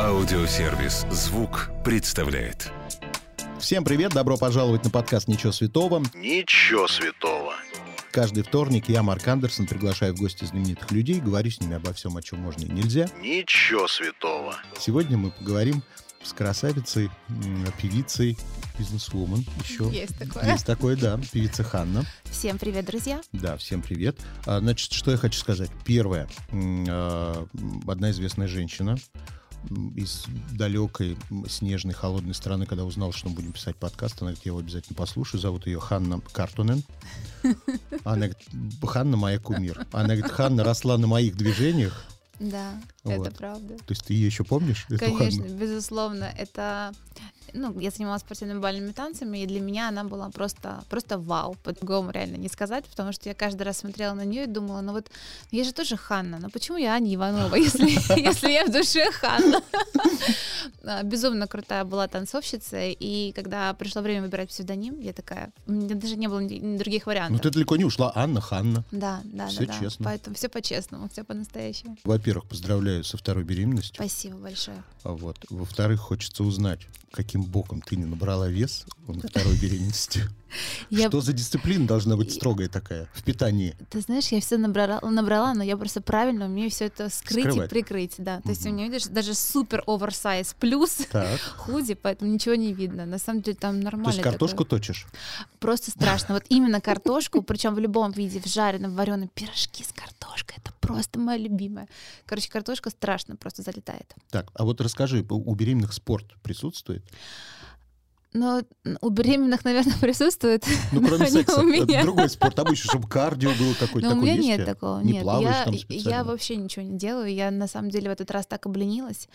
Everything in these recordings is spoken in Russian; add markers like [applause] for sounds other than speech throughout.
Аудиосервис «Звук» представляет. Всем привет, добро пожаловать на подкаст «Ничего святого». Ничего святого. Каждый вторник я, Марк Андерсон, приглашаю в гости знаменитых людей, говорю с ними обо всем, о чем можно и нельзя. Ничего святого. Сегодня мы поговорим с красавицей, певицей, бизнесвумен еще. Есть такое. Есть такое, да, певица Ханна. Всем привет, друзья. Да, всем привет. А, Значит, что я хочу сказать. Первое. А, Одна известная женщина из далекой снежной холодной страны, когда узнала, что мы будем писать подкаст, она говорит, я его обязательно послушаю. Зовут ее Ханна Картунен. Она говорит, Ханна моя кумир. Она говорит, Ханна росла на моих движениях. Да, Вот. это правда. То есть ты ее еще помнишь? Конечно, Ханну? безусловно, это... Ну, я занималась спортивными бальными танцами, и для меня она была просто, просто вау, по-другому реально не сказать, потому что я каждый раз смотрела на нее и думала, ну вот, я же тоже Ханна, но почему я Аня Иванова, [laughs] если, если я в душе Ханна? [laughs] А, Безумно крутая была танцовщица, и когда пришло время выбирать псевдоним, я такая, у меня даже не было других Ну вариантов. ты далеко не ушла. Анна, Ханна. Да, да, Всё да, да. честно. Поэтому все по-честному, все по-настоящему. Во-первых, поздравляю со второй беременностью. Спасибо большое. А Вот. Во-вторых, хочется узнать, каким боком ты не набрала вес на второй беременности. [laughs] Я- Что за дисциплина должна быть строгая такая в питании? Ты знаешь, я все набрала, набрала, но я просто правильно умею все это скрыть Скрывать. и прикрыть, да. То есть у меня, видишь, даже супер оверсайз плюс [laughs] Так. худи, поэтому ничего не видно. На самом деле там То нормально. есть картошку точишь? Просто страшно. Вот именно картошку, причем в любом виде, в жареном, в вареном, пирожки с картошкой. Это просто моя любимая. Короче, картошка страшно просто залетает. Так, а вот расскажи, у беременных спорт присутствует? Но у беременных, наверное, [laughs] присутствует. Ну, кроме секса. у меня. другой спорт обычно, чтобы кардио было какое-то Но у такое меня нет у такого. Не нет. плаваешь я, там я вообще ничего не делаю. Я на самом деле в этот раз так обленилась.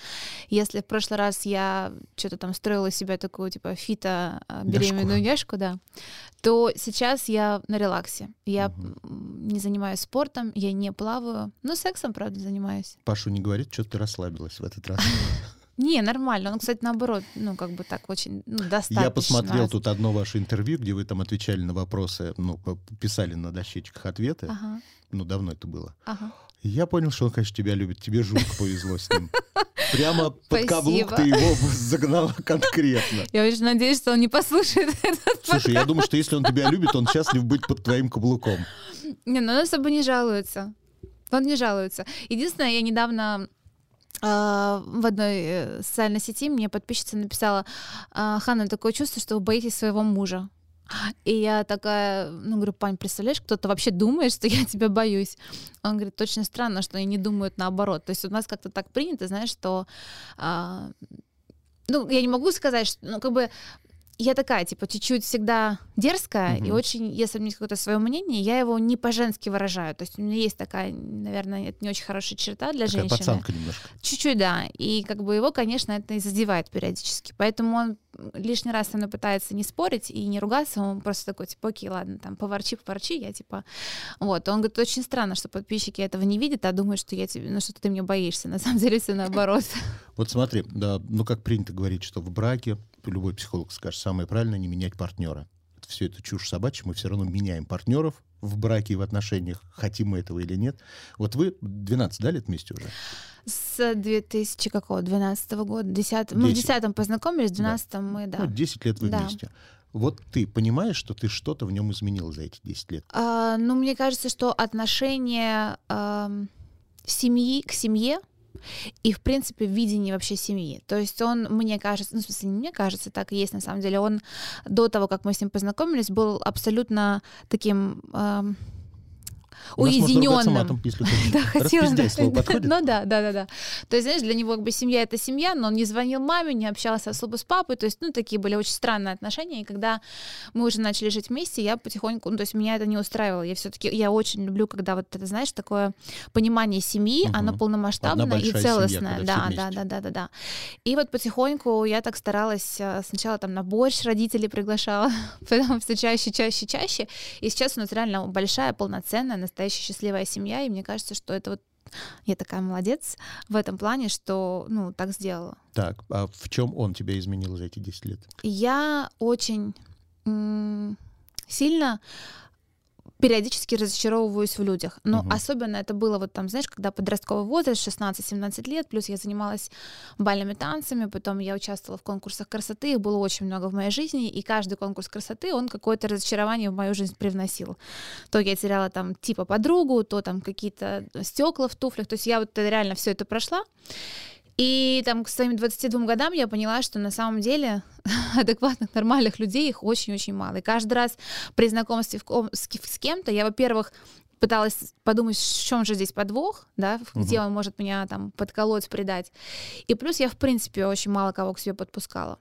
Если в прошлый раз я что-то там строила себя такую типа фита а, беременную няшку, да, то сейчас я на релаксе. Я м, не занимаюсь спортом, я не плаваю. Ну, сексом, правда, занимаюсь. Пашу не говорит, что ты расслабилась в этот раз. Не, нормально. Он, кстати, наоборот, ну, как бы так очень ну, достаточно. Я посмотрел тут одно ваше интервью, где вы там отвечали на вопросы, ну, писали на дощечках ответы. Ага, Ну, давно это было. ага. Я понял, что он, конечно, тебя любит. Тебе жутко повезло с ним. [laughs] Прямо под каблук ты его загнала конкретно. Я очень надеюсь, что он не послушает этот Слушай, я думаю, что если он тебя любит, он счастлив быть под твоим каблуком. Не, ну он особо не жалуется. Он не жалуется. Единственное, я недавно в одной э, социальной сети мне подписчица написала, «А, Ханна, такое чувство, что вы боитесь своего мужа. И я такая, ну, говорю, Пань, представляешь, кто-то вообще думает, что я тебя боюсь. Он говорит, очень странно, что они не думают наоборот. То есть у нас как-то так принято, знаешь, что... а, ну, я не могу сказать, что, ну, как бы я такая, типа, чуть-чуть всегда дерзкая, и Мгм. очень, если у меня какое-то свое мнение, я его не по-женски выражаю. То есть у меня есть такая, наверное, это не очень хорошая черта для Такая женщины. пацанка немножко. Чуть-чуть, да. И как бы его, конечно, это и задевает периодически. Поэтому он лишний раз со мной пытается не спорить и не ругаться. Он просто такой, типа, окей, ладно, там, поворчи, поворчи, я типа... Вот. Он говорит, очень странно, что подписчики этого не видят, а думают, что я тебе, ну, что ты меня боишься. На самом деле все наоборот. Вот смотри, да, ну как принято говорить, что в браке, любой психолог скажет, самое правильное не менять партнера. Все это чушь собачья, мы все равно меняем партнеров в браке и в отношениях, хотим мы этого или нет. Вот вы 12, да, лет вместе уже? С 2000 какого? 12 года? 10, мы в Десять. 10 познакомились, в 12 мы, да. Ну, 10 лет вы Да. вместе. Вот ты понимаешь, что ты что-то в нем изменила за эти 10 лет? А, ну, мне кажется, что отношение ам, семьи к семье и, в принципе, видение вообще семьи. То есть он, мне кажется, ну, в смысле, не мне кажется, так и есть на самом деле, он до того, как мы с ним познакомились, был абсолютно таким ам, У нас можно ругаться уединенным. матом, если хочешь. Да, слово подходит? [laughs] Ну да, да, да, да. То есть, знаешь, для него как бы семья это семья, но он не звонил маме, не общался особо с папой. То есть, ну, такие были очень странные отношения. И когда мы уже начали жить вместе, я потихоньку, ну, то есть меня это не устраивало. Я все-таки, я очень люблю, когда вот это, знаешь, такое понимание семьи, Мгм. оно полномасштабное и семья, целостное. все да, да, да, да, да, да. И вот потихоньку я так старалась э, сначала там на борщ родителей приглашала, [laughs] потом все чаще, чаще, чаще. И сейчас у нас реально большая, полноценная, настоящая счастливая семья, и мне кажется, что это вот я такая молодец в этом плане, что, ну, так сделала. Так, а в чем он тебя изменил за эти 10 лет? Я очень сильно периодически разочаровываюсь в людях. Но Мгм. особенно это было вот там, знаешь, когда подростковый возраст, 16-17 лет, плюс я занималась бальными танцами, потом я участвовала в конкурсах красоты, их было очень много в моей жизни, и каждый конкурс красоты, он какое-то разочарование в мою жизнь привносил. То я теряла там типа подругу, то там какие-то стекла в туфлях, то есть я вот реально все это прошла. И там к своим 22 годам я поняла, что на самом деле [laughs] адекватных, нормальных людей их очень-очень мало. И каждый раз при знакомстве с, кем-то я, во-первых, пыталась подумать, в чем же здесь подвох, да, где он может меня там подколоть, предать. И плюс я, в принципе, очень мало кого к себе подпускала.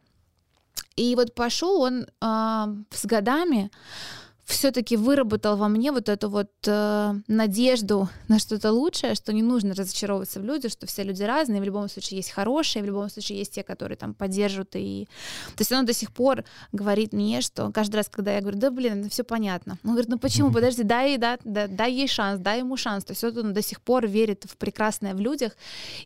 И вот пошел он а, с годами все-таки выработал во мне вот эту вот э, надежду на что-то лучшее, что не нужно разочаровываться в людях, что все люди разные, в любом случае есть хорошие, в любом случае есть те, которые там поддержат и... То есть он до сих пор говорит мне, что каждый раз, когда я говорю, да блин, это все понятно. Он говорит, ну почему, подожди, дай, да, да, дай ей шанс, дай ему шанс. То есть вот он до сих пор верит в прекрасное в людях,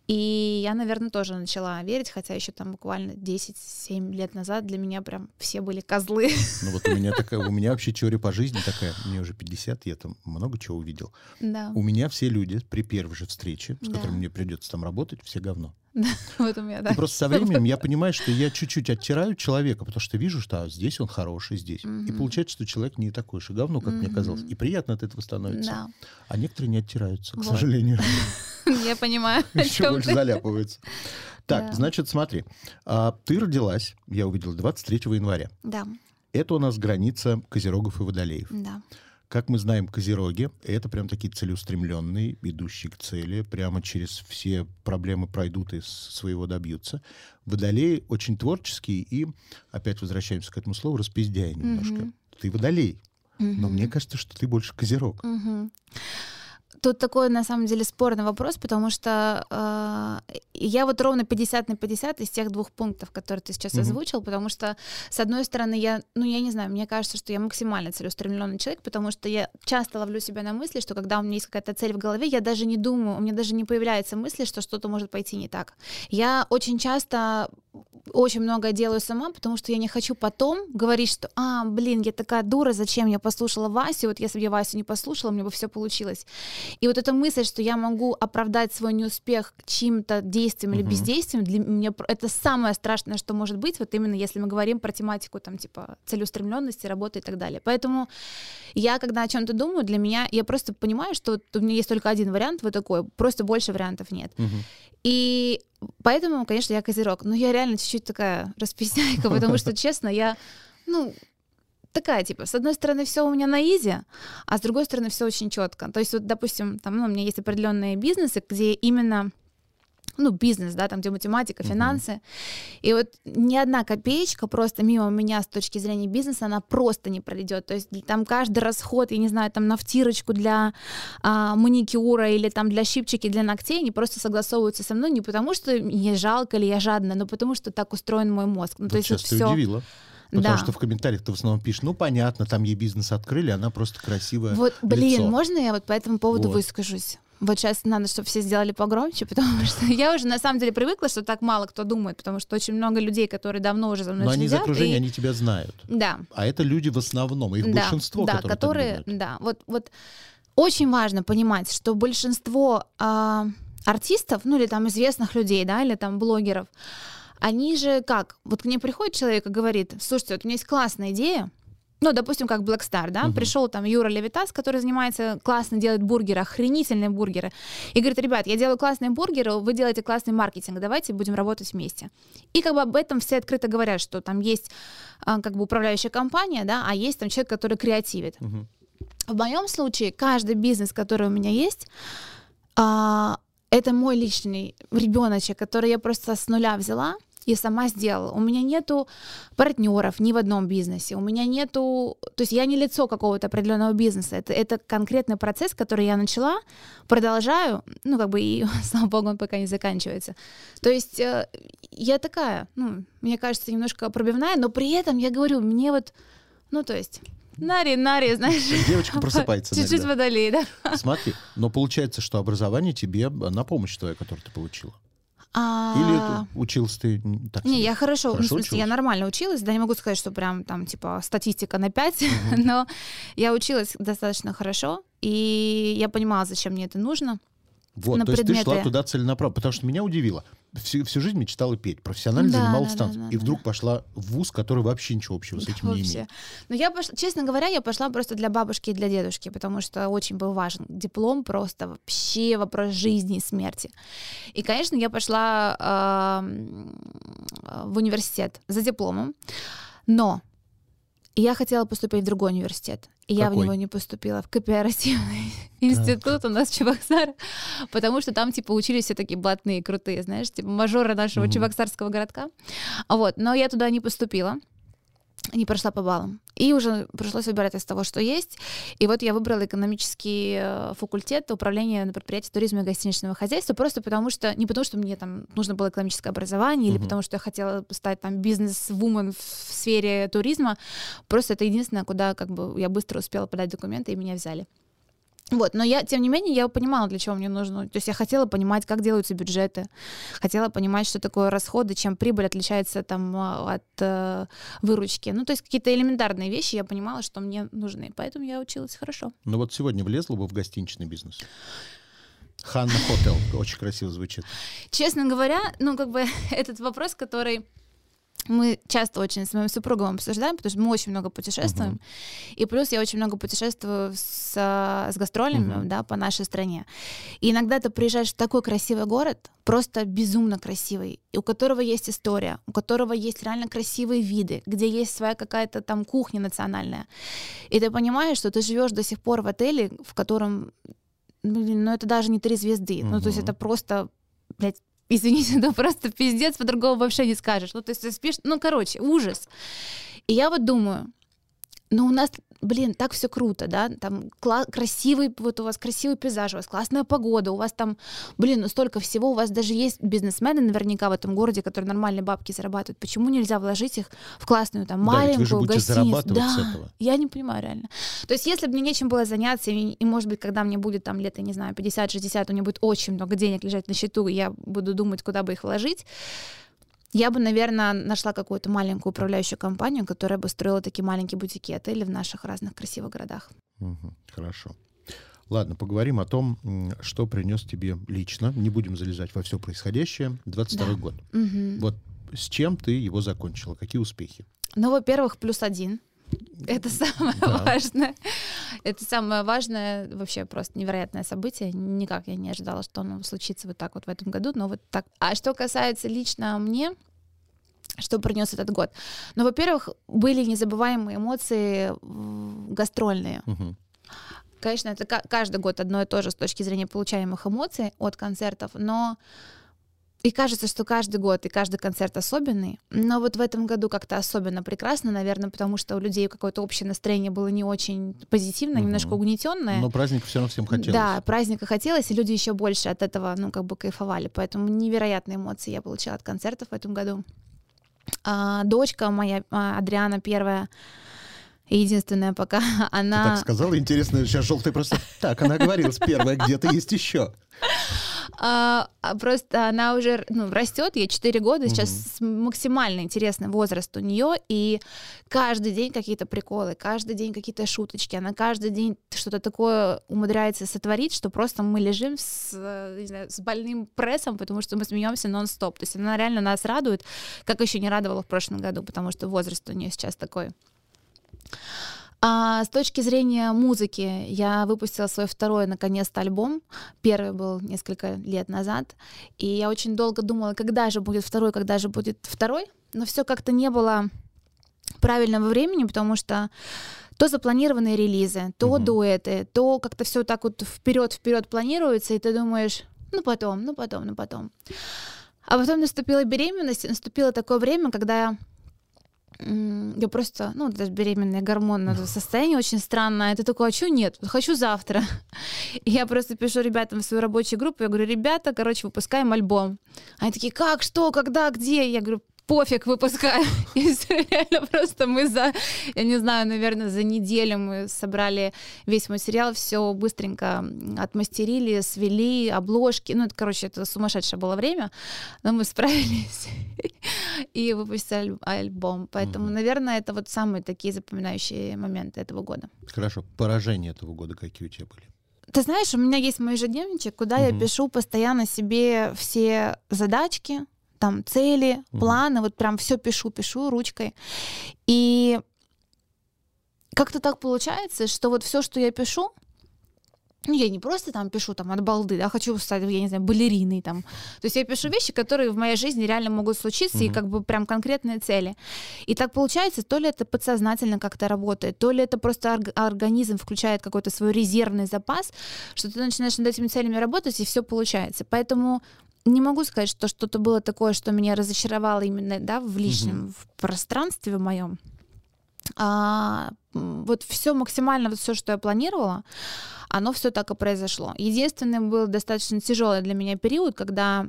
и я, наверное, тоже начала верить, хотя еще там буквально 10-7 лет назад для меня прям все были козлы. Ну вот у меня такая, у меня вообще теория по жизни такая, мне уже 50, я там много чего увидел. Да, У меня все люди при первой же встрече, с Да. которыми мне придется там работать, все говно. [laughs] вот у меня, да. И просто со временем я понимаю, что я чуть-чуть оттираю человека, потому что вижу, что а, здесь он хороший, здесь. И Мгм. получается, что человек не такой уж и говно, как мне Мгм. казалось. И приятно от этого становится. Да, А некоторые не оттираются, к сожалению. [laughs] я понимаю, Еще больше ты. заляпываются. Так, значит, смотри. а, Ты родилась, я увидел, 23 января. Да, Это у нас граница козерогов и водолеев. да. Как мы знаем, козероги — это прям такие целеустремленные, идущие к цели, прямо через все проблемы пройдут и своего добьются. Водолеи очень творческие и, опять возвращаемся к этому слову, распиздяй немножко. Мгм. Ты водолей, но Мгм. мне кажется, что ты больше козерог. Мгм. Тут такой, на самом деле, спорный вопрос, потому что э, я вот ровно 50 на 50 из тех двух пунктов, которые ты сейчас Мгм. озвучил, потому что, с одной стороны, я, ну, я не знаю, мне кажется, что я максимально целеустремленный человек, потому что я часто ловлю себя на мысли, что когда у меня есть какая-то цель в голове, я даже не думаю, у меня даже не появляется мысли, что что-то может пойти не так. Я очень часто очень многое делаю сама, потому что я не хочу потом говорить, что, а, блин, я такая дура, зачем я послушала Васю, вот если бы я Васю не послушала, мне бы все получилось. И вот эта мысль, что я могу оправдать свой неуспех чьим-то действием или бездействием, для меня это самое страшное, что может быть, вот именно если мы говорим про тематику там типа целеустремленности, работы и так далее. Поэтому я, когда о чем-то думаю, для меня, я просто понимаю, что вот у меня есть только один вариант, вот такой, просто больше вариантов нет. Мгм. И поэтому, конечно, я козерог. Но я реально чуть-чуть такая расписняйка, потому что, [laughs] честно, я, ну, такая, типа, с одной стороны, все у меня на изи, а с другой стороны, все очень четко. То есть, вот, допустим, там, ну, у меня есть определенные бизнесы, где именно ну, бизнес, да, там, где математика, финансы. И вот ни одна копеечка просто мимо меня с точки зрения бизнеса, она просто не пройдет. То есть там каждый расход, я не знаю, там на втирочку для а, маникюра или там для щипчики для ногтей, они просто согласовываются со мной не потому, что мне жалко или я жадная, но потому, что так устроен мой мозг. Ну, Вот то есть сейчас вот ты всё. удивила. Потому Да. что в комментариях ты в основном пишешь, ну, понятно, там ей бизнес открыли, она просто красивая. Вот, блин, лицо. можно я вот по этому поводу Вот. выскажусь? Вот сейчас надо, чтобы все сделали погромче, [laughs] потому что я уже на самом деле привыкла, что так мало кто думает, потому что очень много людей, которые давно уже за мной Но они из окружения, и- они тебя знают. Да, А это люди в основном, их да, большинство, да, которые, так которые, думают. да, вот, вот очень важно понимать, что большинство а, артистов, ну или там известных людей, да, или там блогеров, они же как, вот к ним приходит человек и говорит, слушайте, вот у меня есть классная идея, ну, допустим, как Black Star, да, Мгм. пришел там Юра Левитас, который занимается, классно делает бургеры, охренительные бургеры, и говорит, ребят, я делаю классные бургеры, вы делаете классный маркетинг, давайте будем работать вместе. И как бы об этом все открыто говорят, что там есть а, как бы управляющая компания, да, а есть там человек, который креативит. Мгм. В моем случае каждый бизнес, который у меня есть, а, это мой личный ребеночек, который я просто с нуля взяла и сама сделала. У меня нету партнеров ни в одном бизнесе. У меня нету... То есть я не лицо какого-то определенного бизнеса. Это, это конкретный процесс, который я начала, продолжаю, ну, как бы, и, [laughs] слава богу, он пока не заканчивается. То есть э, я такая, ну, мне кажется, немножко пробивная, но при этом я говорю, мне вот, ну, то есть... Нари, Нари, знаешь. Девочка [laughs] просыпается Чуть-чуть водолей, да. Смотри, но получается, что образование тебе на помощь твоя, которую ты получила. А, Или это учился ты так Не, себе? я хорошо, ну, в Хорошо смысле, я училась? нормально училась, да, не могу сказать, что прям там, типа, статистика на 5, [laughs] но я училась достаточно хорошо, и я понимала, зачем мне это нужно. Вот, на то есть ты шла предметы. туда целенаправленно, потому что меня удивило. Всю, всю жизнь мечтала петь, профессионально Да, занималась да, танцем. да, и да, вдруг да. пошла в вуз, который вообще ничего общего с этим не Вообще. имеет. Но я пошла, честно говоря, я пошла просто для бабушки и для дедушки, потому что очень был важен диплом, просто вообще вопрос жизни и смерти. И, конечно, я пошла в университет за дипломом, но я хотела поступить в другой университет. И я в Какой? него не поступила, в кооперативный [laughs] институт у нас в Чебоксарах, [laughs] потому что там, типа, учились все такие блатные, крутые, знаешь, типа, мажоры нашего Мгм. чебоксарского городка. Вот, но я туда не поступила, не прошла по баллам. И уже пришлось выбирать из того, что есть. И вот я выбрала экономический э, факультет управления на предприятии туризма и гостиничного хозяйства, просто потому что, не потому что мне там нужно было экономическое образование, или Мгм. потому что я хотела стать там бизнес-вумен в сфере туризма, просто это единственное, куда как бы я быстро успела подать документы, и меня взяли. Вот, но я, тем не менее, я понимала, для чего мне нужно. То есть я хотела понимать, как делаются бюджеты, хотела понимать, что такое расходы, чем прибыль отличается там а, от э, выручки. Ну, то есть какие-то элементарные вещи я понимала, что мне нужны, поэтому я училась хорошо. Но вот сегодня влезла бы в гостиничный бизнес. Ханна Хотел. Очень красиво звучит. Честно говоря, ну, как бы [laughs] этот вопрос, который мы часто очень с моим супругом обсуждаем, потому что мы очень много путешествуем. И плюс я очень много путешествую с, с гастролями, Мгм. да, по нашей стране. И иногда ты приезжаешь в такой красивый город, просто безумно красивый, и у которого есть история, у которого есть реально красивые виды, где есть своя какая-то там кухня национальная. И ты понимаешь, что ты живешь до сих пор в отеле, в котором, блин, ну это даже не три звезды. Ну то есть это просто, блядь, извините, это [laughs] просто пиздец, по-другому вообще не скажешь. Ну, то есть ты спишь, ну, короче, ужас. И я вот думаю, ну, у нас, блин, так все круто, да, там кла- красивый, вот у вас красивый пейзаж, у вас классная погода, у вас там, блин, ну столько всего, у вас даже есть бизнесмены наверняка в этом городе, которые нормальные бабки зарабатывают. Почему нельзя вложить их в классную там Да, ведь вы же маленькую будете гостиницу? зарабатывать с Да, этого. я не понимаю реально. То есть если бы мне нечем было заняться, и, и, может быть, когда мне будет там лет, я не знаю, 50-60, у меня будет очень много денег лежать на счету, и я буду думать, куда бы их вложить, я бы, наверное, нашла какую-то маленькую управляющую компанию, которая бы строила такие маленькие бутики отели в наших разных красивых городах. Мгм. Хорошо. Ладно, поговорим о том, что принес тебе лично. Не будем залезать во все происходящее. 22 Да. год. Мгм. Вот с чем ты его закончила? Какие успехи? Ну, во-первых, плюс один. Это самое Да. важное. Это самое важное, вообще просто невероятное событие. Никак я не ожидала, что оно случится вот так вот в этом году, но вот так. А что касается лично мне, что принес этот год? Ну, во-первых, были незабываемые эмоции гастрольные. Мгм. Конечно, это ка- каждый год одно и то же с точки зрения получаемых эмоций от концертов, но и кажется, что каждый год и каждый концерт особенный, но вот в этом году как-то особенно прекрасно, наверное, потому что у людей какое-то общее настроение было не очень позитивное, Мгм. немножко угнетенное. Но праздник все равно всем хотелось. Да, праздника хотелось, и люди еще больше от этого, ну, как бы кайфовали. Поэтому невероятные эмоции я получила от концертов в этом году. А, дочка моя, а, Адриана первая, единственная пока, [laughs] Ты она... так сказала, интересно, сейчас желтый просто... Так, она говорила, первая, где-то есть еще. А, а просто она уже ну, растет, ей 4 года, сейчас с- максимально интересный возраст у нее, и каждый день какие-то приколы, каждый день какие-то шуточки, она каждый день что-то такое умудряется сотворить, что просто мы лежим с, не знаю, с больным прессом, потому что мы смеемся нон-стоп. То есть она реально нас радует, как еще не радовала в прошлом году, потому что возраст у нее сейчас такой. А с точки зрения музыки, я выпустила свой второй, наконец-то, альбом. Первый был несколько лет назад. И я очень долго думала, когда же будет второй, когда же будет второй. Но все как-то не было правильного времени, потому что то запланированные релизы, то Мгм. дуэты, то как-то все так вот вперед-вперед планируется, и ты думаешь, ну потом, ну потом, ну потом. А потом наступила беременность, наступило такое время, когда я просто, ну, даже беременное гормонное состояние очень странное. Это такое, а что нет? Хочу завтра. [laughs] И я просто пишу ребятам в свою рабочую группу, я говорю, ребята, короче, выпускаем альбом. Они такие, как, что, когда, где? Я говорю, пофиг выпускаю. [laughs] И всё, реально просто мы за, я не знаю, наверное, за неделю мы собрали весь материал, все быстренько отмастерили, свели, обложки. Ну, это, короче, это сумасшедшее было время, но мы справились [laughs] и выпустили альбом. Поэтому, наверное, это вот самые такие запоминающие моменты этого года. Хорошо. Поражения этого года какие у тебя были? Ты знаешь, у меня есть мой ежедневничек, куда я пишу постоянно себе все задачки, там цели, Мгм. планы, вот прям все пишу, пишу ручкой. И как-то так получается, что вот все, что я пишу, ну, я не просто там пишу там от балды, да, хочу стать, я не знаю, балериной там. То есть я пишу вещи, которые в моей жизни реально могут случиться, и Мгм. как бы прям конкретные цели. И так получается, то ли это подсознательно как-то работает, то ли это просто орг- организм включает какой-то свой резервный запас, что ты начинаешь над этими целями работать, и все получается. Поэтому не могу сказать, что что-то было такое, что меня разочаровало именно да, в личном в пространстве в моем. А, вот все максимально, вот все, что я планировала, оно все так и произошло. Единственный был достаточно тяжелый для меня период, когда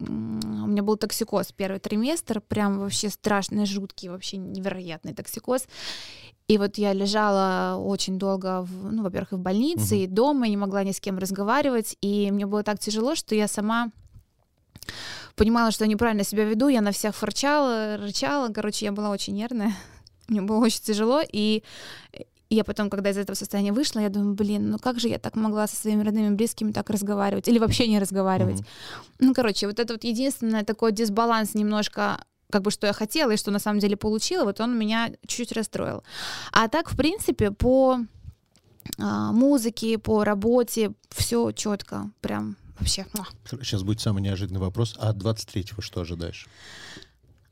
у меня был токсикоз первый триместр, прям вообще страшный, жуткий, вообще невероятный токсикоз. И вот я лежала очень долго, в, ну, во-первых, и в больнице, Мгм. и дома, и не могла ни с кем разговаривать, и мне было так тяжело, что я сама понимала, что я неправильно себя веду, я на всех форчала, рычала, короче, я была очень нервная, [laughs] мне было очень тяжело, и я потом, когда из этого состояния вышла, я думаю, блин, ну как же я так могла со своими родными и близкими так разговаривать, или вообще не разговаривать. Мгм. Ну, короче, вот это вот единственное такой дисбаланс немножко как бы что я хотела и что на самом деле получила, вот он меня чуть-чуть расстроил. А так, в принципе, по а, музыке, по работе все четко, прям вообще. Сейчас будет самый неожиданный вопрос. А от 23-го что ожидаешь?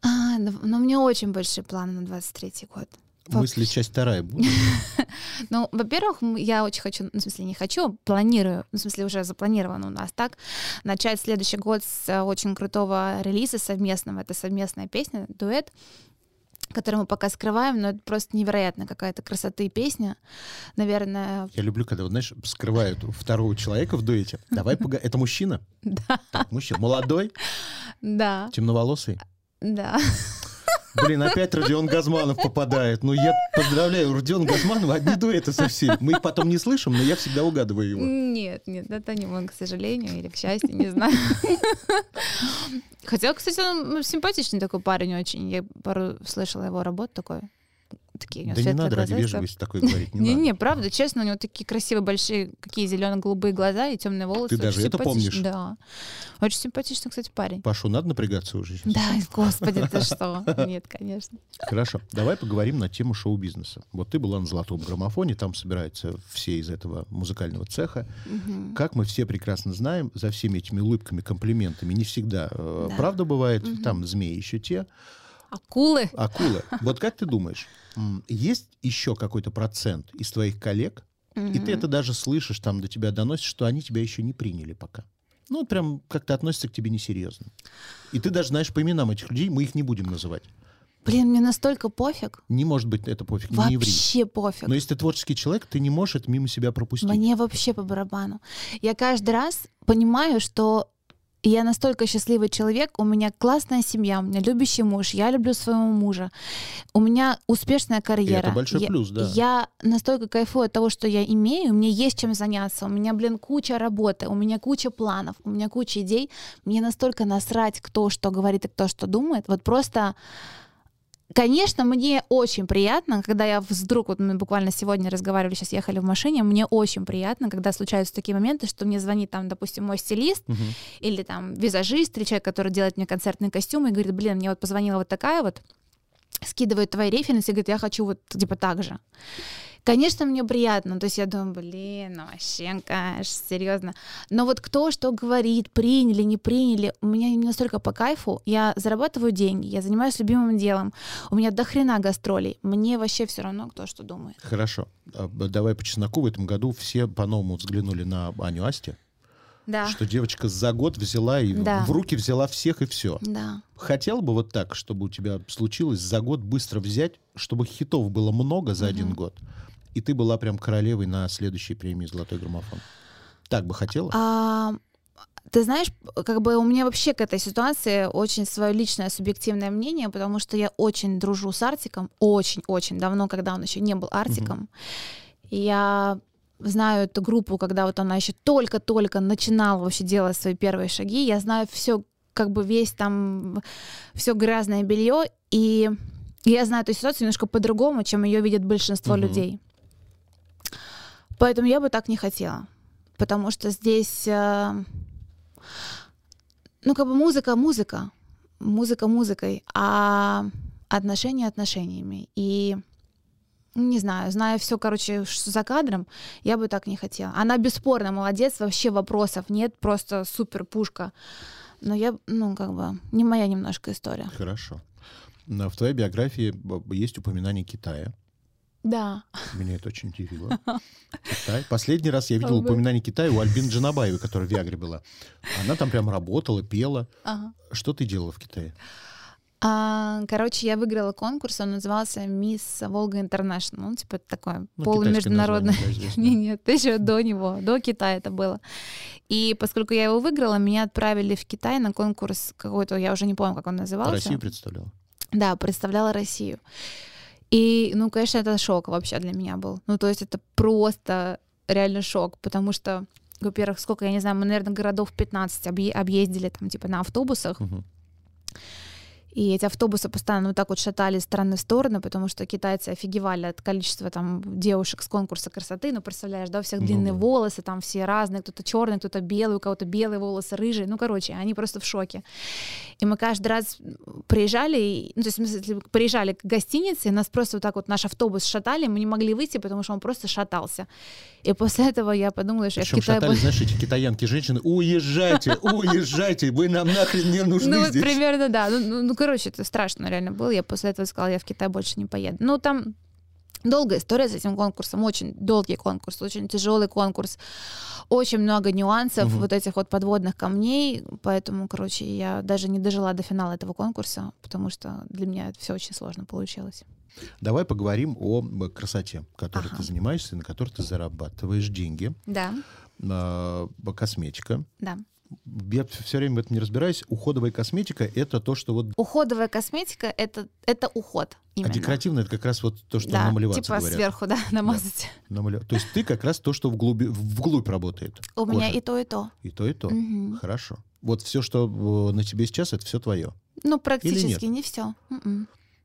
А, да, но у меня очень большие планы на 23 год. Мысли часть вторая будет? [laughs] Ну, во-первых, я очень хочу, ну, в смысле, не хочу, планирую, ну, в смысле, уже запланировано у нас так, начать следующий год с э, очень крутого релиза совместного. Это совместная песня, дуэт, который мы пока скрываем, но это просто невероятная какая-то красоты песня. Наверное, Я люблю, когда, вот, знаешь, скрывают второго человека в дуэте. Давай пога... Это мужчина? [laughs] да, мужчина. Молодой, да, темноволосый. да. Блин, опять Родион Газманов попадает. Ну, я поздравляю, Родион Газманов одни дуэты со всеми. Мы их потом не слышим, но я всегда угадываю его. Нет, нет, это не он, к сожалению, или к счастью, не знаю. Хотя, кстати, он симпатичный такой парень очень. Я пару слышала его работу такой. Такие у него Да не надо ради вежливости такое говорить. [laughs] Не-не, правда, честно, у него такие красивые, большие, какие зелено-голубые глаза и темные волосы. Ты даже это помнишь? Да. Очень симпатичный, кстати, парень. Пашу надо напрягаться уже? Да, [laughs] господи, ты что? Нет, конечно. Хорошо, давай поговорим на тему шоу-бизнеса. Вот ты была на золотом граммофоне, там собираются все из этого музыкального цеха. Как мы все прекрасно знаем, за всеми этими улыбками, комплиментами не всегда э, Да. правда бывает. Там змеи еще те, Акулы? акулы. Вот как ты думаешь, есть еще какой-то процент из твоих коллег, и Мгм. ты это даже слышишь, там до тебя доносит, что они тебя еще не приняли пока. Ну, прям как-то относятся к тебе несерьезно. И ты даже знаешь по именам этих людей, мы их не будем называть. Блин, мне настолько пофиг. Не может быть это пофиг, не. Вообще пофиг. Но если ты творческий человек, ты не можешь это мимо себя пропустить. Мне вообще по барабану. Я каждый раз понимаю, что я настолько счастливый человек, у меня классная семья, у меня любящий муж, я люблю своего мужа, у меня успешная карьера. это большой я, плюс, да. Я настолько кайфую от того, что я имею, мне есть чем заняться, у меня, блин, куча работы, у меня куча планов, у меня куча идей, мне настолько насрать, кто что говорит и кто что думает, вот просто... Конечно, мне очень приятно, когда я вдруг, вот мы буквально сегодня разговаривали, сейчас ехали в машине, мне очень приятно, когда случаются такие моменты, что мне звонит там, допустим, мой стилист Мгм. или там визажист, или человек, который делает мне концертные костюмы, и говорит, блин, мне вот позвонила вот такая вот, скидывает твои референсы и говорит, я хочу вот типа так же. Конечно, мне приятно, то есть я думаю, блин, ну вообще, конечно, серьезно. Но вот кто что говорит, приняли, не приняли, у меня не настолько по кайфу. Я зарабатываю деньги, я занимаюсь любимым делом, у меня до хрена гастролей. Мне вообще все равно, кто что думает. Хорошо. А, Давай по чесноку. В этом году все по-новому взглянули на Аню Асти, Да. что девочка за год взяла и в- Да. в руки взяла всех и все. Да. Хотел бы вот так, чтобы у тебя случилось за год быстро взять, чтобы хитов было много за один Мгм. год, и ты была прям королевой на следующей премии «Золотой граммофон». Так бы хотела? А, Ты знаешь, как бы у меня вообще к этой ситуации очень свое личное субъективное мнение, потому что я очень дружу с Артиком, очень-очень давно, когда он еще не был Артиком. И Я знаю эту группу, когда вот она еще только-только начинала вообще делать свои первые шаги. Я знаю все, как бы весь там, все грязное белье, и я знаю эту ситуацию немножко по-другому, чем ее видит большинство Мгм. людей. Поэтому я бы так не хотела. Потому что здесь, э, ну, как бы музыка, музыка, музыка музыкой, а отношения отношениями. И не знаю, зная все, короче, за кадром, я бы так не хотела. Она бесспорно молодец, вообще вопросов нет, просто супер пушка. Но я, ну, как бы, не моя немножко история. Хорошо. В твоей биографии б- есть упоминание Китая. Да. Меня это очень удивило. [laughs] Китай. Последний раз я видел упоминание Китая у Альбины Джанабаевой, которая в Виагре была. Она там прям работала, пела. Ага. Что ты делала в Китае? А, короче, я выиграла конкурс, он назывался «Мисс Волга Интернешнл». Ну, типа, это такое Ну, полумеждународное. да, Нет, нет, еще до него, до Китая это было. И поскольку я его выиграла, меня отправили в Китай на конкурс какой-то, я уже не помню, как он назывался. Россию представляла. Да, представляла Россию. И, ну, конечно, это шок вообще для меня был. Ну, то есть это просто реально шок, потому что, во-первых, сколько, я не знаю, мы, наверное, городов 15 объе- объездили там, типа, на автобусах, Мгм. И эти автобусы постоянно вот так вот шатали из стороны в сторону, потому что китайцы офигевали от количества там девушек с конкурса красоты. Ну, представляешь, да, у всех Ну длинные да. волосы, там все разные, кто-то черный, кто-то белый, у кого-то белые волосы, рыжие. Ну, короче, они просто в шоке. И мы каждый раз приезжали, ну, то есть мы если приезжали к гостинице, и нас просто вот так вот наш автобус шатали, мы не могли выйти, потому что он просто шатался. И после этого я подумала, что я в Причем Китае шатали, знаешь, эти китаянки, женщины, уезжайте, [laughs] уезжайте, вы нам нахрен не нужны Ну, вот примерно, да. Ну, ну, ну, короче, это страшно реально было. Я после этого сказала, я в Китай больше не поеду. Ну, там долгая история с этим конкурсом, очень долгий конкурс, очень тяжелый конкурс, очень много нюансов, Мгм. вот этих вот подводных камней, поэтому, короче, я даже не дожила до финала этого конкурса, потому что для меня это все очень сложно получилось. Давай поговорим о красоте, которой Ага. ты занимаешься, на которой ты зарабатываешь деньги. Да, А, косметика. да. Я все время в этом не разбираюсь. Уходовая косметика — это то, что вот... Уходовая косметика это, это уход. А Именно. декоративная — это как раз вот то, что да, намалеваться типа говорят. сверху, да, намазать. Намале- То есть ты как раз то, что вглубь, вглубь работает. У меня Кожа. и то, и то. И то, и то. Мгм. Хорошо. Вот все, что э, на тебе сейчас, это все твое. Ну, практически не все.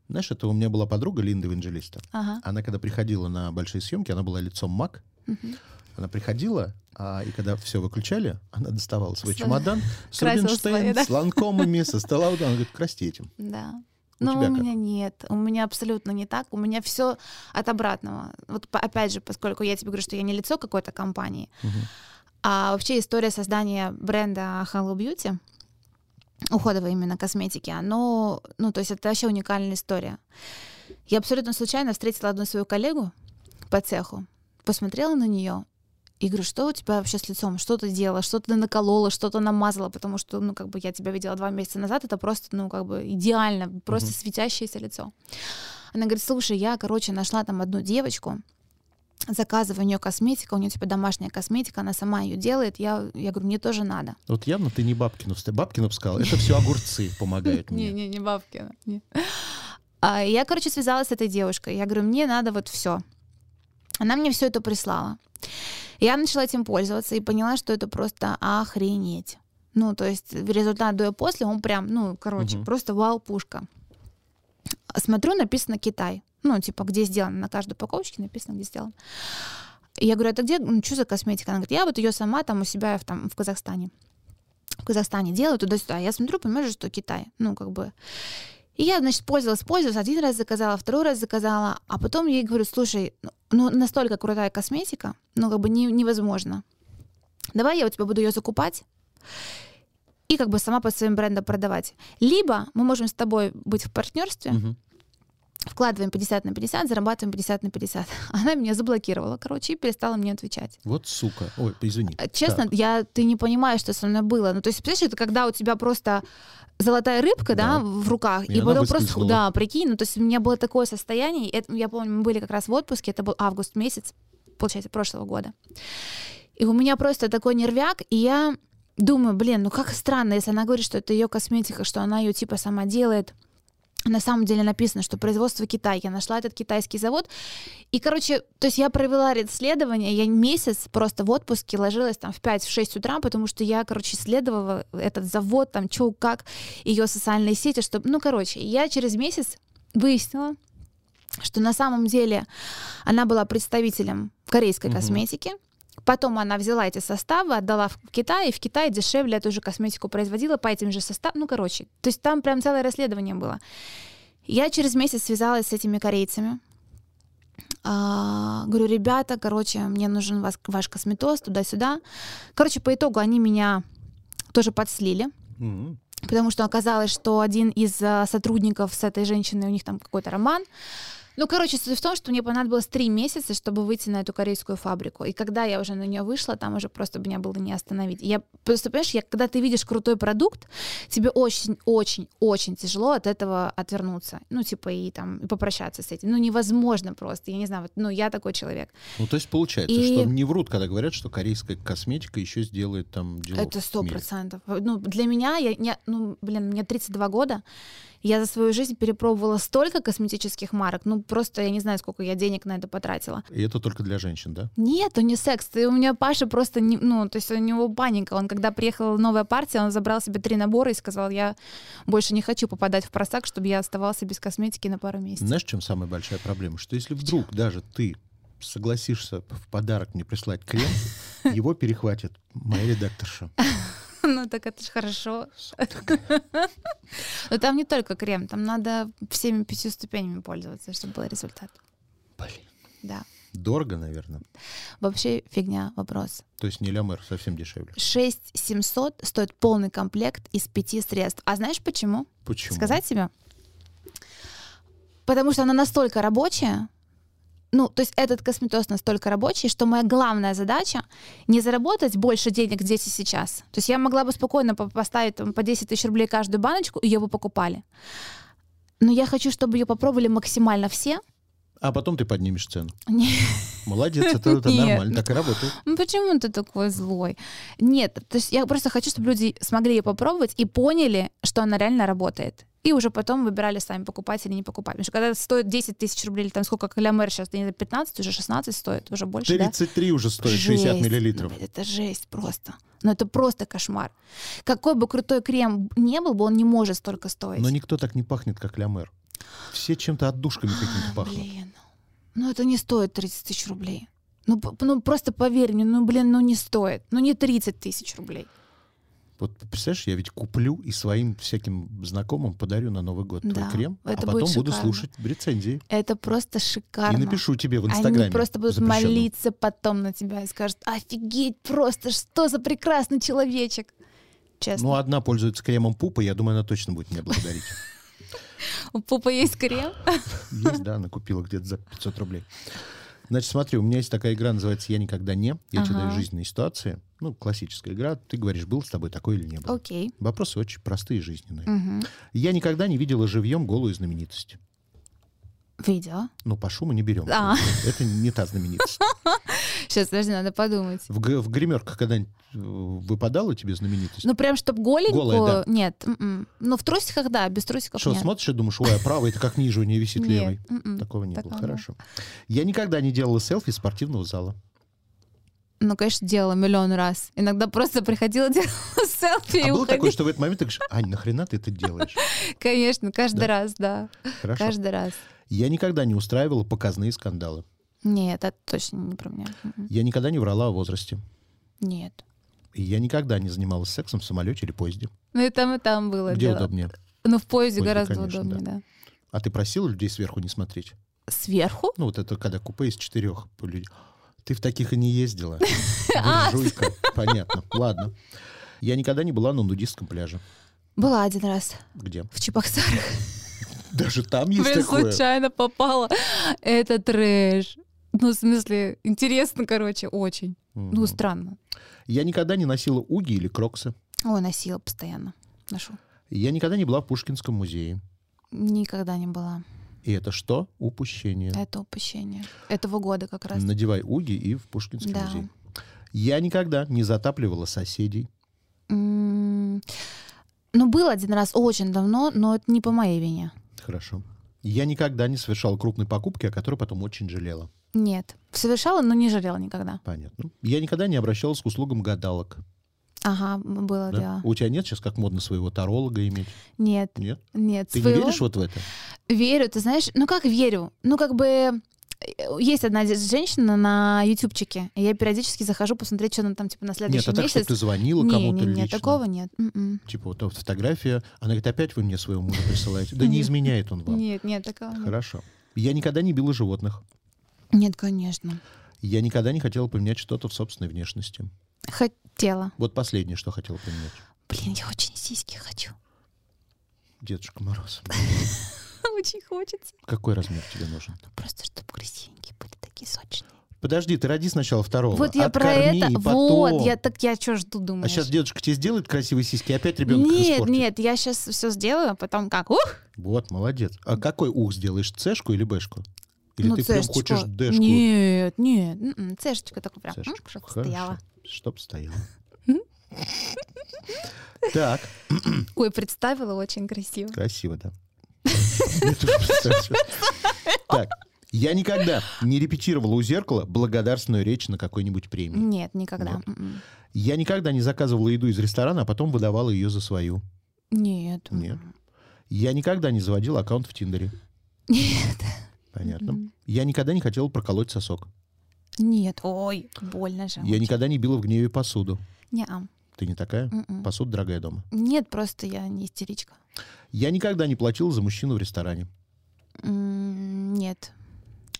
Знаешь, это у меня была подруга Линда Евангелиста. Ага. Она, когда приходила на большие съемки, она была лицом Мак. Мгм. Она приходила, а, и когда все выключали, она доставала свой Свой- чемодан с Рубинштейн, да? с ланкомами, со стола. Она говорит, красьте этим. Да. У Но у как? меня нет. У меня абсолютно не так. У меня все от обратного. Вот опять же, поскольку я тебе говорю, что я не лицо какой-то компании, Мгм. а вообще история создания бренда Hello Beauty, уходовой именно косметики, оно, ну, то есть это вообще уникальная история. Я абсолютно случайно встретила одну свою коллегу по цеху, посмотрела на нее и говорю, что у тебя вообще с лицом? Что ты делала? Что ты наколола? Что ты намазала? Потому что, ну, как бы я тебя видела два месяца назад, это просто, ну, как бы идеально, просто Мгм. светящееся лицо. Она говорит, слушай, я, короче, нашла там одну девочку, заказываю у нее косметика, у нее типа домашняя косметика, она сама ее делает. Я, я говорю, мне тоже надо. Вот явно ты не Бабкинов. Ты Бабкинов сказал, это все огурцы помогают [laughs] Не, мне. не, не Бабкина. не. А я, короче, связалась с этой девушкой. Я говорю, мне надо вот все. Она мне все это прислала. Я начала этим пользоваться и поняла, что это просто охренеть. Ну, то есть результат до и после, он прям, ну, короче, Мгм. просто вау-пушка. Смотрю, написано Китай. Ну, типа, где сделано. На каждой упаковочке написано, где сделано. Я говорю, это где, ну, что за косметика? Она говорит, я вот ее сама там у себя в, там, в Казахстане. В Казахстане делаю туда-сюда. Я смотрю, понимаешь, что Китай. Ну, как бы... И я, значит, пользовалась, пользовалась, один раз заказала, второй раз заказала, а потом ей говорю, слушай, ну, ну, настолько крутая косметика, ну, как бы не- невозможно. Давай я у тебя буду ее закупать и как бы сама под своим брендом продавать. Либо мы можем с тобой быть в партнерстве, Мгм. Вкладываем 50 на 50, зарабатываем 50 на 50. [laughs] Она меня заблокировала, короче, и перестала мне отвечать. Вот сука. Ой, извини. А, Честно, Так. я, ты не понимаешь, что со мной было. Ну, то есть, представляешь, это когда у тебя просто золотая рыбка, да, Да. в руках, И и, потом просто, да, прикинь, ну, то есть у меня было такое состояние, это, я помню, мы были как раз в отпуске, это был август месяц, получается, прошлого года. И у меня просто такой нервяк, и я думаю, блин, ну как странно, если она говорит, что это ее косметика, что она ее типа сама делает. На самом деле написано, что производство Китай. Я нашла этот китайский завод. И, короче, то есть я провела исследование, я месяц просто в отпуске ложилась там в 5-6 утра, потому что я, короче, исследовала этот завод, там, что, как, ее социальные сети, чтобы, ну, короче, я через месяц выяснила, что на самом деле она была представителем корейской Мгм. косметики. Потом она взяла эти составы, отдала в Китай, и в Китае дешевле эту же косметику производила по этим же составам. Ну, короче, то есть там прям целое расследование было. Я через месяц связалась с этими корейцами. А, говорю, ребята, короче, мне нужен вас, ваш косметоз туда-сюда. Короче, по итогу они меня тоже подслили. Мгм. Потому что оказалось, что один из а, сотрудников с этой женщиной, у них там какой-то роман. Ну, короче, суть в том, что мне понадобилось три месяца, чтобы выйти на эту корейскую фабрику. И когда я уже на нее вышла, там уже просто меня было не остановить. Я просто, понимаешь, я, когда ты видишь крутой продукт, тебе очень-очень-очень тяжело от этого отвернуться. Ну, типа, и там, и попрощаться с этим. Ну, невозможно просто. Я не знаю, вот, ну, я такой человек. Ну, то есть получается, И- что не врут, когда говорят, что корейская косметика еще сделает там дело Это сто процентов. Ну, для меня, я, не- ну, блин, мне 32 года, я за свою жизнь перепробовала столько косметических марок, ну, просто я не знаю, сколько я денег на это потратила. И это только для женщин, да? Нет, он не секс. Ты, у меня Паша просто, не, ну, то есть у него паника. Он, когда приехала новая партия, он забрал себе три набора и сказал, я больше не хочу попадать в просак, чтобы я оставался без косметики на пару месяцев. Знаешь, в чем самая большая проблема? Что если вдруг даже ты согласишься в подарок мне прислать крем, [laughs] его перехватит моя редакторша. Ну, так это же хорошо. Но там не только крем, там надо всеми пятью ступенями пользоваться, чтобы был результат. Блин. Да. Дорого, наверное. Вообще фигня вопрос. То есть не лямер, совсем дешевле. 6 700 стоит полный комплект из пяти средств. А знаешь почему? Почему? Сказать тебе? Потому что она настолько рабочая, ну, то есть этот косметоз настолько рабочий, что моя главная задача не заработать больше денег здесь и сейчас. То есть я могла бы спокойно по- поставить там, по 10 тысяч рублей каждую баночку, и ее бы покупали. Но я хочу, чтобы ее попробовали максимально все. А потом ты поднимешь цену. Молодец, это, нормально, так и работает. Ну почему ты такой злой? Нет, то есть я просто хочу, чтобы люди смогли ее попробовать и поняли, что она реально работает. И уже потом выбирали сами покупать или не покупать. Потому что когда стоит 10 тысяч рублей, или там сколько калямер сейчас, я не знаю, 15, уже 16 стоит, уже больше, да? 33 уже стоит, 60 Жесть. миллилитров. Ну, Это жесть просто. Ну это просто кошмар. Какой бы крутой крем не был бы, он не может столько стоить. Но никто так не пахнет, как лямер. Все чем-то отдушками какими-то А, пахнут. Блин. Ну это не стоит 30 тысяч рублей. Ну, ну просто поверь мне, ну блин, ну не стоит. Ну не 30 тысяч рублей. Вот представляешь, я ведь куплю и своим всяким знакомым подарю на Новый год твой Да, крем, а потом буду слушать рецензии. Это просто шикарно. И напишу тебе в Инстаграме. Они просто будут запрещенном. молиться потом на тебя и скажут, офигеть, просто что за прекрасный человечек. Честно. Ну, одна пользуется кремом пупа, я думаю, она точно будет меня благодарить. [laughs] У пупа есть крем? Есть, да, она купила где-то за 500 рублей. Значит, смотри, у меня есть такая игра, называется «Я никогда не». Я тебе даю жизненные ситуации. Ну, классическая игра. Ты говоришь, был с тобой такой или не был. Окей. Вопросы очень простые, жизненные. Я никогда не видела живьем голую знаменитость. Видео. Ну, по шуму не берем. А. Это не та знаменитость. [laughs] Сейчас, подожди, надо подумать. В, в гримерках когда-нибудь э, выпадала тебе знаменитость? Ну, прям, чтоб голенькую? Голая, да. Нет. м-м. Ну, в трусиках, да, без трусиков Что, нет. смотришь и думаешь, ой, а правый это как ниже у нее висит левый? м-м. Такого не было. Хорошо. Я никогда не делала селфи из спортивного зала. Ну, конечно, делала миллион раз. Иногда просто приходила, [laughs] делала селфи и а было такое, уходила. что в этот момент ты говоришь, Ань, нахрена ты это делаешь? [laughs] Конечно, каждый Да. раз, да. Хорошо. Каждый раз. Я никогда не устраивала показные скандалы. Нет, это точно не про меня. Я никогда не врала о возрасте. Нет. И я никогда не занималась сексом в самолете или поезде. Ну и там, и там было Где дело. удобнее? Ну, в поезде Поезде, гораздо конечно, удобнее, да. да. А ты просила людей сверху не смотреть? Сверху? Ну, вот это когда купе из четырех людей. Ты в таких и не ездила. [laughs] А. Буржуйка. Понятно. Ладно. Я никогда не была на нудистском пляже. Была один раз Где? в Чебоксарах. Даже там есть Блин, такое. случайно попала. Это трэш. Ну, в смысле, интересно, короче, очень. Ну, Мгм. странно. Я никогда не носила уги или кроксы. Ой, носила постоянно. Ношу. Я никогда не была в Пушкинском музее. Никогда не была. И это что? Упущение. Это упущение. Этого года как раз. Надевай уги и в Пушкинский Да. музей. Я никогда не затапливала соседей. Ну, был один раз очень давно, но это не по моей вине. Хорошо. Я никогда не совершал крупной покупки, о которой потом очень жалела. Нет. Совершала, но не жалела никогда. Понятно. Я никогда не обращалась к услугам гадалок. Ага, было да? дело. У тебя нет сейчас как модно своего таролога иметь? Нет, Нет? нет. Ты своего- не веришь вот в это? Верю, ты знаешь, ну как верю? Ну как бы э, есть одна женщина на ютубчике, и я периодически захожу посмотреть, что она там типа на Нет, следующий а так, чтобы месяц. ты звонила не, кому-то не, не, лично. такого нет. М-м. Типа вот, фотография, она говорит, опять вы мне своего мужа присылаете. Да не Нет. изменяет он вам. Нет, нет, такого нет. Хорошо. Я никогда не била животных. Нет, конечно. Я никогда не хотела поменять что-то в собственной внешности. Хотела. Вот последнее, что хотела поменять. Блин, я очень сиськи хочу. Дедушка Мороз. [laughs] Очень хочется. Какой размер тебе нужен? Ну, просто чтобы красивенькие были такие сочные. Подожди, ты роди сначала второго. Вот я про это. потом. Вот, я так я что жду, думаю. А сейчас дедушка тебе сделает красивые сиськи, опять ребенка Нет, испортит. нет, я сейчас все сделаю, а потом как? Ух! Вот, молодец. А какой ух сделаешь, цешку или бэшку? Или ну, ты прям хочешь дэшку? Нет, нет, м-м, цешечка такой прям, Цешечку. Хорошо. стояла. Чтоб стояла. [laughs] Так, Ой, представила очень красиво. красиво, да. [laughs] Так, я никогда не репетировала у зеркала благодарственную речь на какой-нибудь премии. Нет, никогда. М-м. Я никогда не заказывала еду из ресторана, а потом выдавала ее за свою. Нет. Нет. Я никогда не заводила аккаунт в Тиндере. Нет. Понятно. Мгм. Я никогда не хотела проколоть сосок. Нет. Ой, больно же. Я никогда не била в гневе посуду. Не-а. Ты не такая? М-м. Посуда дорогая дома. Нет, просто я не истеричка. Я никогда не платила за мужчину в ресторане. М, Нет.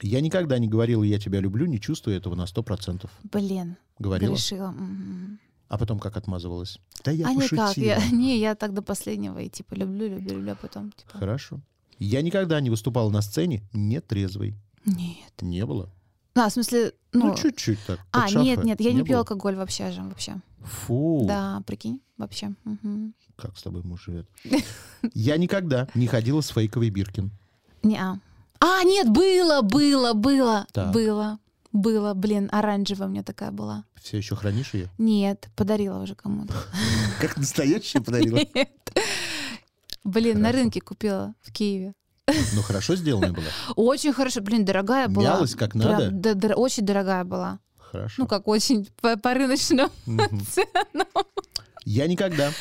Я никогда не говорила «я тебя люблю», не чувствуя этого на сто процентов. Блин, Говорила. решила. М-м. А потом как отмазывалась? Да я а пошутила. никак. [laughs] Я, не, я так до последнего и типа люблю, люблю, люблю, а потом типа. Хорошо. Я никогда не выступала на сцене нетрезвой. Нет. Не было. А, в смысле, ну. Ну, чуть-чуть так. а, нет, нет, я не, пью было? алкоголь вообще же, вообще. Фу. Да, прикинь, вообще. Мгм. Как с тобой муж живет? Я никогда не ходила с фейковой Биркин. Не-а. А, нет, было, было, было, Так. было, было, блин, оранжевая у меня такая была. Все еще хранишь ее? Нет, подарила уже кому-то. Как настоящая подарила? [laughs] Нет. Блин, на Хорошо. рынке купила в Киеве. Ну, хорошо сделанная была. Очень хорошо, блин, дорогая была. Мялась как Прям надо? да- дор- очень дорогая была. Хорошо. Ну, как очень по, по рыночному Мгм. [laughs] ценам. Я никогда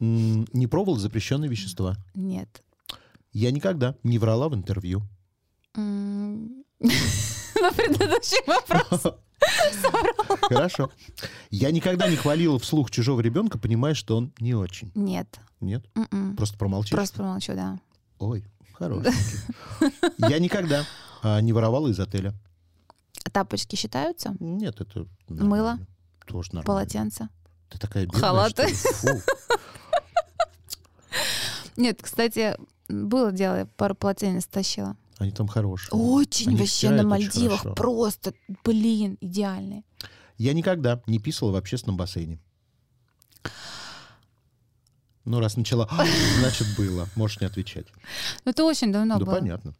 не пробовал запрещенные вещества. Нет. Я никогда не врала в интервью. [laughs] На предыдущий вопрос. [laughs] Хорошо. Я никогда не хвалила вслух чужого ребенка, понимая, что он не очень. Нет. Нет? М-м. Просто промолчишь? Просто промолчу, да. Ой, хороший. Я никогда а, не воровала из отеля. Тапочки считаются? Нет, это... Мыло? Тоже нормально. Полотенца? Ты такая бедная, Халаты? Нет, кстати, было дело, пару полотенец стащила. Они там хорошие. Очень Они вообще на Мальдивах. хорошо. Просто, блин, идеальные. Я никогда не писала в общественном бассейне. Ну, раз начала, «А, значит, было. Можешь не отвечать. Ну, это очень давно Ну, было. понятно.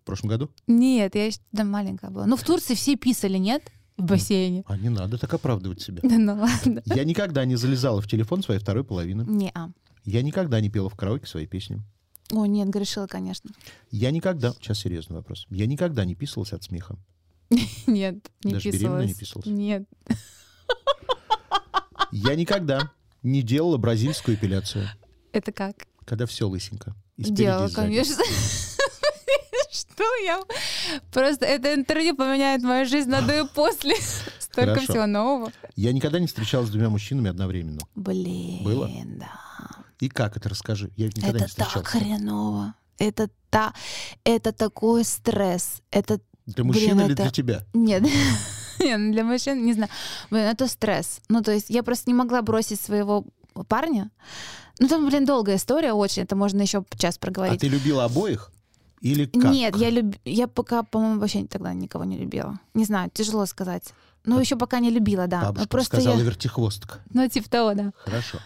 В прошлом году? Нет, я еще тогда маленькая была. Ну, в Турции все писали, нет? В бассейне. А не надо так оправдывать себя. Да ну ладно. Я никогда не залезала в телефон своей второй половины. Не-а. Я никогда не пела в караоке свои песни. О, нет, грешила, конечно. Я никогда... Сейчас серьезный вопрос. Я никогда не писалась от смеха. [laughs] Нет, не Даже беременная не писалась. писалась? Нет. Я никогда не делала бразильскую эпиляцию, Это как? когда все лысенько. И спереди, и Делала, конечно. [laughs] Что я? Просто это интервью поменяет мою жизнь на до и после. [laughs] Столько Хорошо. всего нового. Я никогда не встречалась с двумя мужчинами одновременно. Блин, Было? да. И как это расскажи? Я ведь никогда не Это так встречался. хреново. Это та, это такой стресс. Это Для мужчин Блин, или это- для тебя? нет, [laughs] Нет, ну, для мужчин не знаю. Блин, это стресс. Ну то есть я просто не могла бросить своего парня. Ну там, блин, долгая история очень. Это можно еще час А проговорить. ты любила обоих? Или как? Нет, я люб... я пока, по-моему, вообще тогда никого не любила. Не знаю, тяжело сказать. Ну, еще пока не любила, да. Бабушка Просто сказала я... вертихвостка. Ну, типа того, да. Хорошо.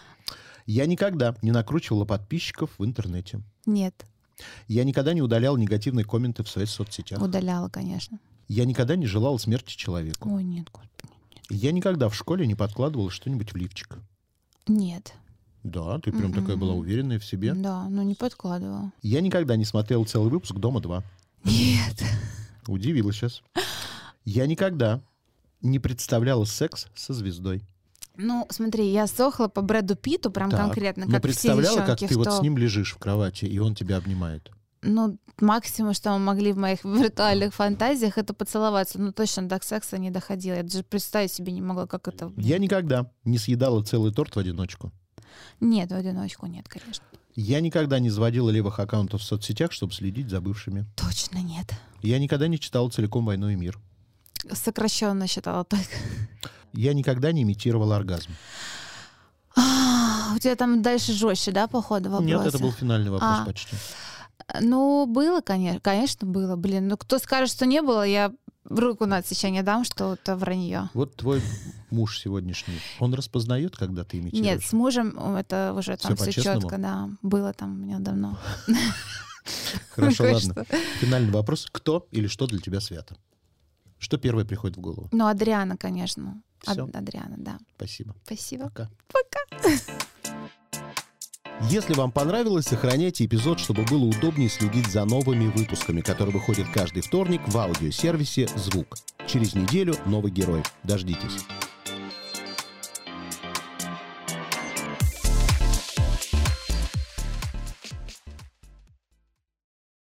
Я никогда не накручивала подписчиков в интернете. Нет, Я никогда не удалял негативные комменты в своих соцсетях. удаляла, конечно. Я никогда не желал смерти человеку. Ой, нет, господи. Я никогда в школе не подкладывал что-нибудь в лифчик. Нет. Да, ты прям такая была уверенная в себе. Да, ну не подкладывала. Я никогда не смотрел целый выпуск «Дома-2». Нет. Удивила сейчас. Я никогда не представляла секс со звездой. Ну, смотри, я сохла по Брэду Питу прям Так. конкретно, Но как все представляла, как ты в вот с ним лежишь в кровати, и он тебя обнимает. Ну, максимум, что мы могли в моих [laughs] виртуальных фантазиях, это поцеловаться. Ну, точно до секса не доходило. Я даже представить себе не могла, как это... Я никогда не съедала целый торт в одиночку. Нет, в одиночку нет, конечно. Я никогда не заводила левых аккаунтов в соцсетях, чтобы следить за бывшими. Точно нет. Я никогда не читала целиком «Войну и мир». Сокращенно считала только. [laughs] Я никогда не имитировала оргазм. А, У тебя там дальше жестче, да, походу, вопросы? Нет, это был финальный вопрос А. почти. Ну, было, конечно, конечно, было. Блин, ну кто скажет, что не было, я руку на отсечение дам, что это вранье. Вот твой муж сегодняшний, он распознает, когда ты имитируешь? Нет, с мужем это уже там все по-честному? четко, да. Было там у меня давно. Хорошо, ладно. Финальный вопрос. Кто или что для тебя свято? Что первое приходит в голову? Ну, Адриана, конечно. Ад- Всё. Адриана, да. Спасибо. Спасибо. Пока. Пока. Если вам понравилось, сохраняйте эпизод, чтобы было удобнее следить за новыми выпусками, которые выходят каждый вторник в аудиосервисе «Звук». Через неделю новый герой. Дождитесь.